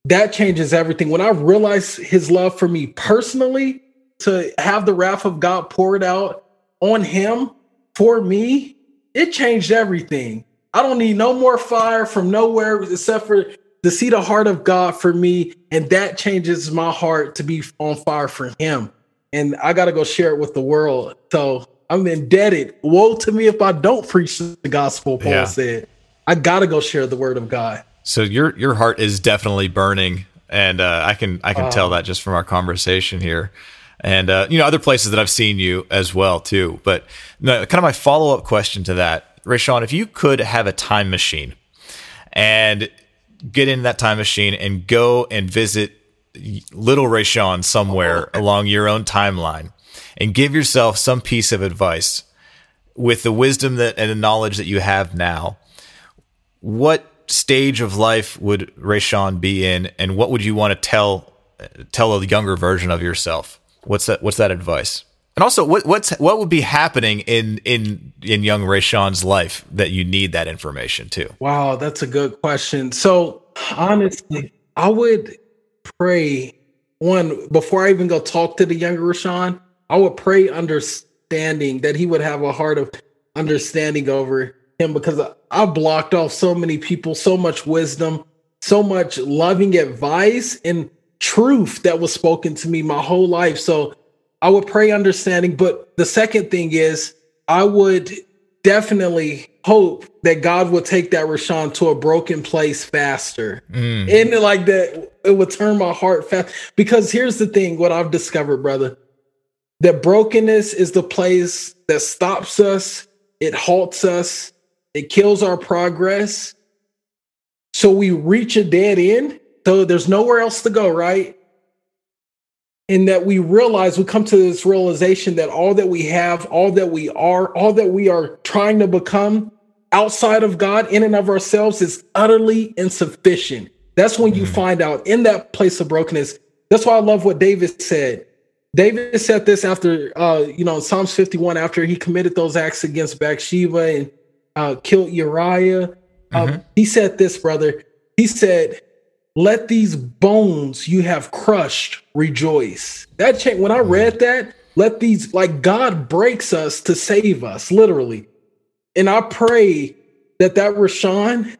That changes everything. When I realize his love for me personally, to have the wrath of God poured out on him for me, it changed everything. I don't need no more fire from nowhere except for to see the heart of God for me. And that changes my heart to be on fire for him. And I got to go share it with the world. So I'm indebted. Woe to me if I don't preach the gospel, Paul yeah. said. I got to go share the word of God. So your your heart is definitely burning and uh, I can I can uh, tell that just from our conversation here and uh, you know other places that I've seen you as well too. But no, kind of my follow up question to that, Rashawn, if you could have a time machine and get in that time machine and go and visit little Rashawn somewhere oh. <laughs> along your own timeline and give yourself some piece of advice with the wisdom that and the knowledge that you have now, what stage of life would Rashawn be in, and what would you want to tell tell a younger version of yourself? What's that? What's that advice? And also, what what's what would be happening in in in young Rashawn's life that you need that information too? Wow, that's a good question. So honestly, I would pray one before I even go talk to the younger Rashawn. I would pray understanding that he would have a heart of understanding over him because I blocked off so many people, so much wisdom, so much loving advice, and truth that was spoken to me my whole life. So I would pray understanding. But the second thing is, I would definitely hope that God would take that Rashawn to a broken place faster. Mm. And like that, it would turn my heart fast. Because here's the thing what I've discovered, brother that brokenness is the place that stops us, it halts us, it kills our progress. So we reach a dead end so there's nowhere else to go, right? In that we realize, we come to this realization that all that we have, all that we are, all that we are trying to become outside of God, in and of ourselves, is utterly insufficient. That's when you mm. find out in that place of brokenness. That's why I love what David said. David said this after, uh, you know, Psalms 51, after he committed those acts against Bathsheba and uh, killed Uriah. Um, mm-hmm. he said this, brother. He said, let these bones you have crushed rejoice. That change when I mm. read that, let these like God breaks us to save us, literally. And I pray that that Rashawn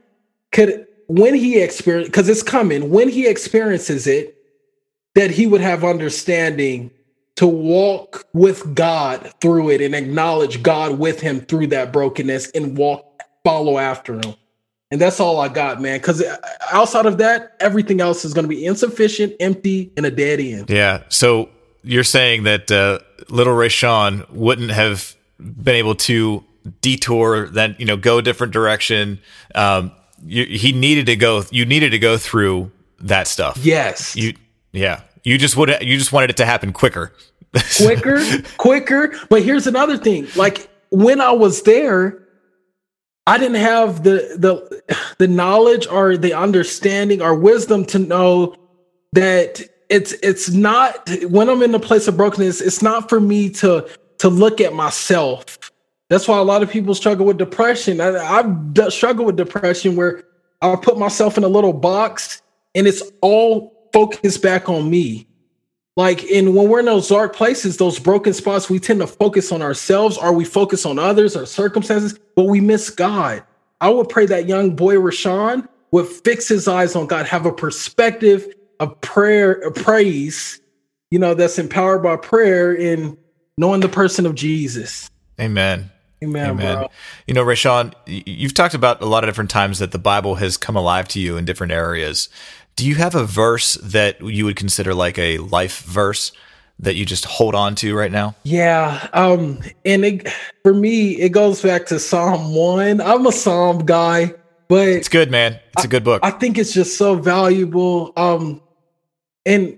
could, when he experience, because it's coming, when he experiences it, that he would have understanding to walk with God through it and acknowledge God with him through that brokenness and walk, follow after him. And that's all I got, man. Because outside of that, everything else is going to be insufficient, empty, and a dead end. Yeah. So you're saying that uh, little Rashawn wouldn't have been able to detour, then you know, go a different direction. Um, you, he needed to go. You needed to go through that stuff. Yes. You. Yeah. You just would. You just wanted it to happen quicker. quicker, <laughs> quicker. But here's another thing. Like when I was there, I didn't have the the the knowledge or the understanding or wisdom to know that it's it's not when I'm in a place of brokenness, it's not for me to to look at myself. That's why a lot of people struggle with depression. I, I've struggled with depression where I put myself in a little box and it's all focused back on me. Like, and when we're in those dark places, those broken spots, we tend to focus on ourselves or we focus on others or circumstances, but we miss God. I would pray that young boy Rashawn would fix his eyes on God, have a perspective of prayer, of praise, you know, that's empowered by prayer in knowing the person of Jesus. Amen. Amen, Amen. Bro. You know, Rashawn, you've talked about a lot of different times that the Bible has come alive to you in different areas. Do you have a verse that you would consider like a life verse that you just hold on to right now? Yeah. Um, and it, for me, it goes back to Psalm 1. I'm a Psalm guy, but it's good, man. It's a good book. I, I think it's just so valuable. Um, and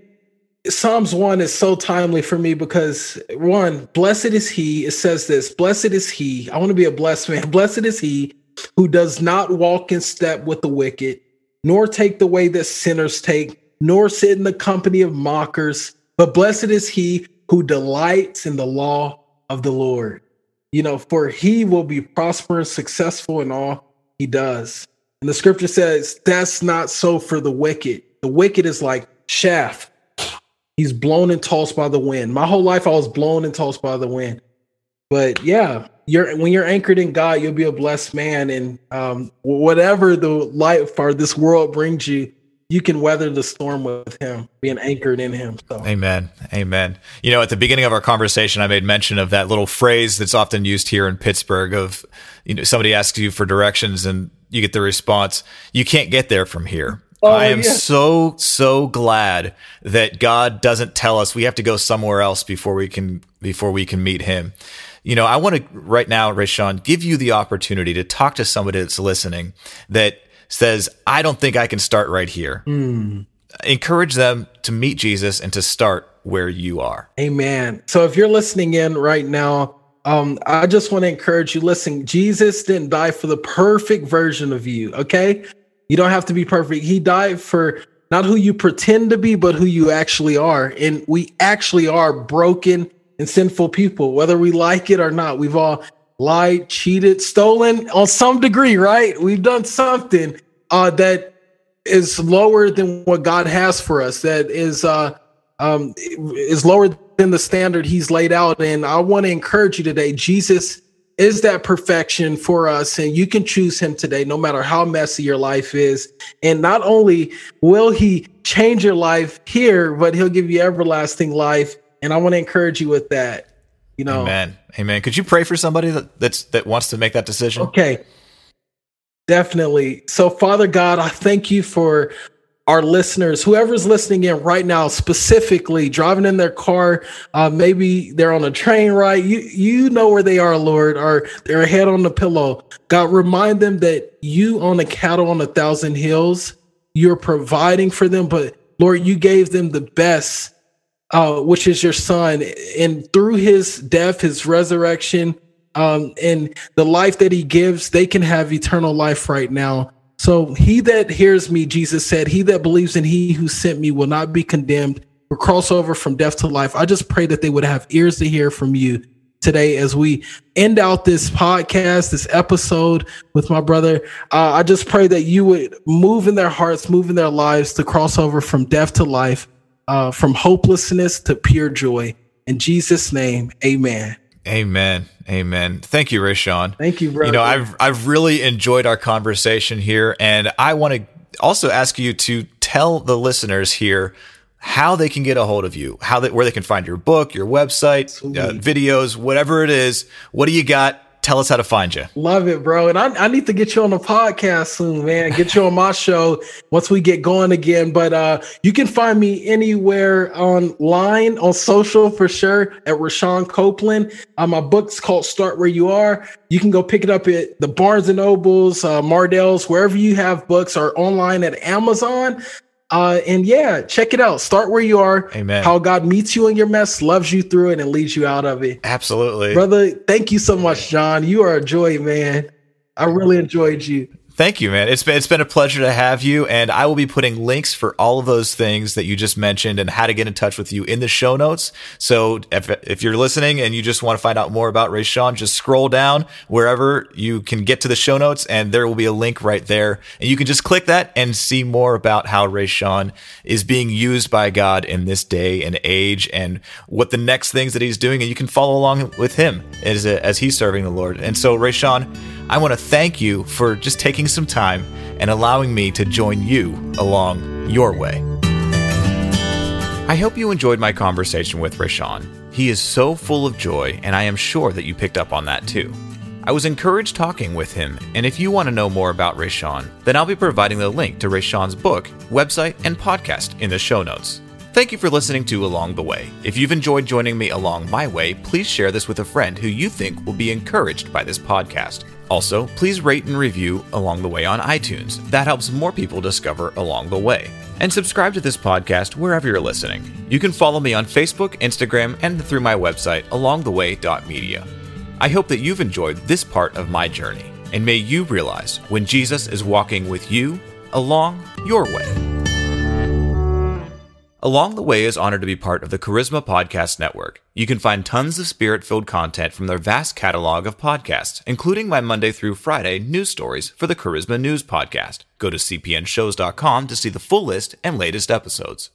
Psalms 1 is so timely for me because one, blessed is he. It says this Blessed is he. I want to be a blessed man. <laughs> Blessed is he who does not walk in step with the wicked, nor take the way that sinners take, nor sit in the company of mockers, but blessed is he who delights in the law of the Lord. You know, for he will be prosperous, successful in all he does. And the scripture says, that's not so for the wicked. The wicked is like chaff He's blown and tossed by the wind. My whole life I was blown and tossed by the wind. But yeah, you're when you're anchored in God, you'll be a blessed man. And um, whatever the life or this world brings you, you can weather the storm with him, being anchored in him. So. Amen. Amen. You know, at the beginning of our conversation, I made mention of that little phrase that's often used here in Pittsburgh of, you know, somebody asks you for directions and you get the response, you can't get there from here. Oh, I am yeah. so so glad that God doesn't tell us we have to go somewhere else before we can before we can meet Him. You know, I want to right now, Rashawn, give you the opportunity to talk to somebody that's listening that says, "I don't think I can start right here." Mm. Encourage them to meet Jesus and to start where you are. Amen. So if you're listening in right now, um, I just want to encourage you. Listen, Jesus didn't die for the perfect version of you. Okay, you don't have to be perfect. He died for not who you pretend to be, but who you actually are. And we actually are broken and sinful people, whether we like it or not. We've all lied, cheated, stolen on some degree, right? We've done something uh, that is lower than what God has for us, that is uh, um, is lower than the standard He's laid out. And I want to encourage you today. Jesus is that perfection for us and you can choose him today no matter how messy your life is and not only will he change your life here but he'll give you everlasting life and i want to encourage you with that you know. Amen. Amen. Could you pray for somebody that that's that wants to make that decision? Okay. Definitely. So father god i thank you for our listeners, whoever's listening in right now, specifically driving in their car, uh, maybe they're on a train ride. You you know where they are, Lord, or they're head on the pillow. God, remind them that you own a cattle on a thousand hills. You're providing for them, but Lord, you gave them the best, uh, which is your Son, and through His death, His resurrection, um, and the life that He gives, they can have eternal life right now. So he that hears me, Jesus said, he that believes in he who sent me will not be condemned or cross over from death to life. I just pray that they would have ears to hear from you today as we end out this podcast, this episode with my brother. Uh, I just pray that you would move in their hearts, move in their lives to cross over from death to life, uh, from hopelessness to pure joy. In Jesus' name, amen. Amen. Amen. Thank you, Rashawn. Thank you, bro. You know, I've I've really enjoyed our conversation here, and I want to also ask you to tell the listeners here how they can get a hold of you, how they, where they can find your book, your website, uh, videos, whatever it is. What do you got? Tell us how to find you. Love it, bro. And I, I need to get you on the podcast soon, man. Get you on my <laughs> show once we get going again. But uh, you can find me anywhere online, on social for sure, at Rashawn Copeland. Uh, my book's called Start Where You Are. You can go pick it up at the Barnes and Nobles, uh, Mardel's, wherever you have books, or online at Amazon. Uh, and yeah, check it out. Start where you are. Amen. How God meets you in your mess, loves you through it, and leads you out of it. Absolutely. Brother, thank you so much, John. You are a joy, man. I really enjoyed you. Thank you, man. It's been it's been a pleasure to have you, and I will be putting links for all of those things that you just mentioned and how to get in touch with you in the show notes. So if if you're listening and you just want to find out more about Rashawn, just scroll down wherever you can get to the show notes, and there will be a link right there, and you can just click that and see more about how Rashawn is being used by God in this day and age, and what the next things that He's doing, and you can follow along with Him as as He's serving the Lord. And so, Rashawn I want to thank you for just taking some time and allowing me to join you along your way. I hope you enjoyed my conversation with Rashawn. He is so full of joy, and I am sure that you picked up on that too. I was encouraged talking with him, and if you want to know more about Rashawn, then I'll be providing the link to Rashawn's book, website, and podcast in the show notes. Thank you for listening to Along the Way. If you've enjoyed joining me along my way, please share this with a friend who you think will be encouraged by this podcast. Also, please rate and review Along the Way on iTunes. That helps more people discover Along the Way. And subscribe to this podcast wherever you're listening. You can follow me on Facebook, Instagram, and through my website, alongtheway.media. I hope that you've enjoyed this part of my journey, and may you realize when Jesus is walking with you along your way. Along the Way is honored to be part of the Charisma Podcast Network. You can find tons of spirit filled content from their vast catalog of podcasts, including my Monday through Friday news stories for the Charisma News Podcast. Go to cpnshows.com to see the full list and latest episodes.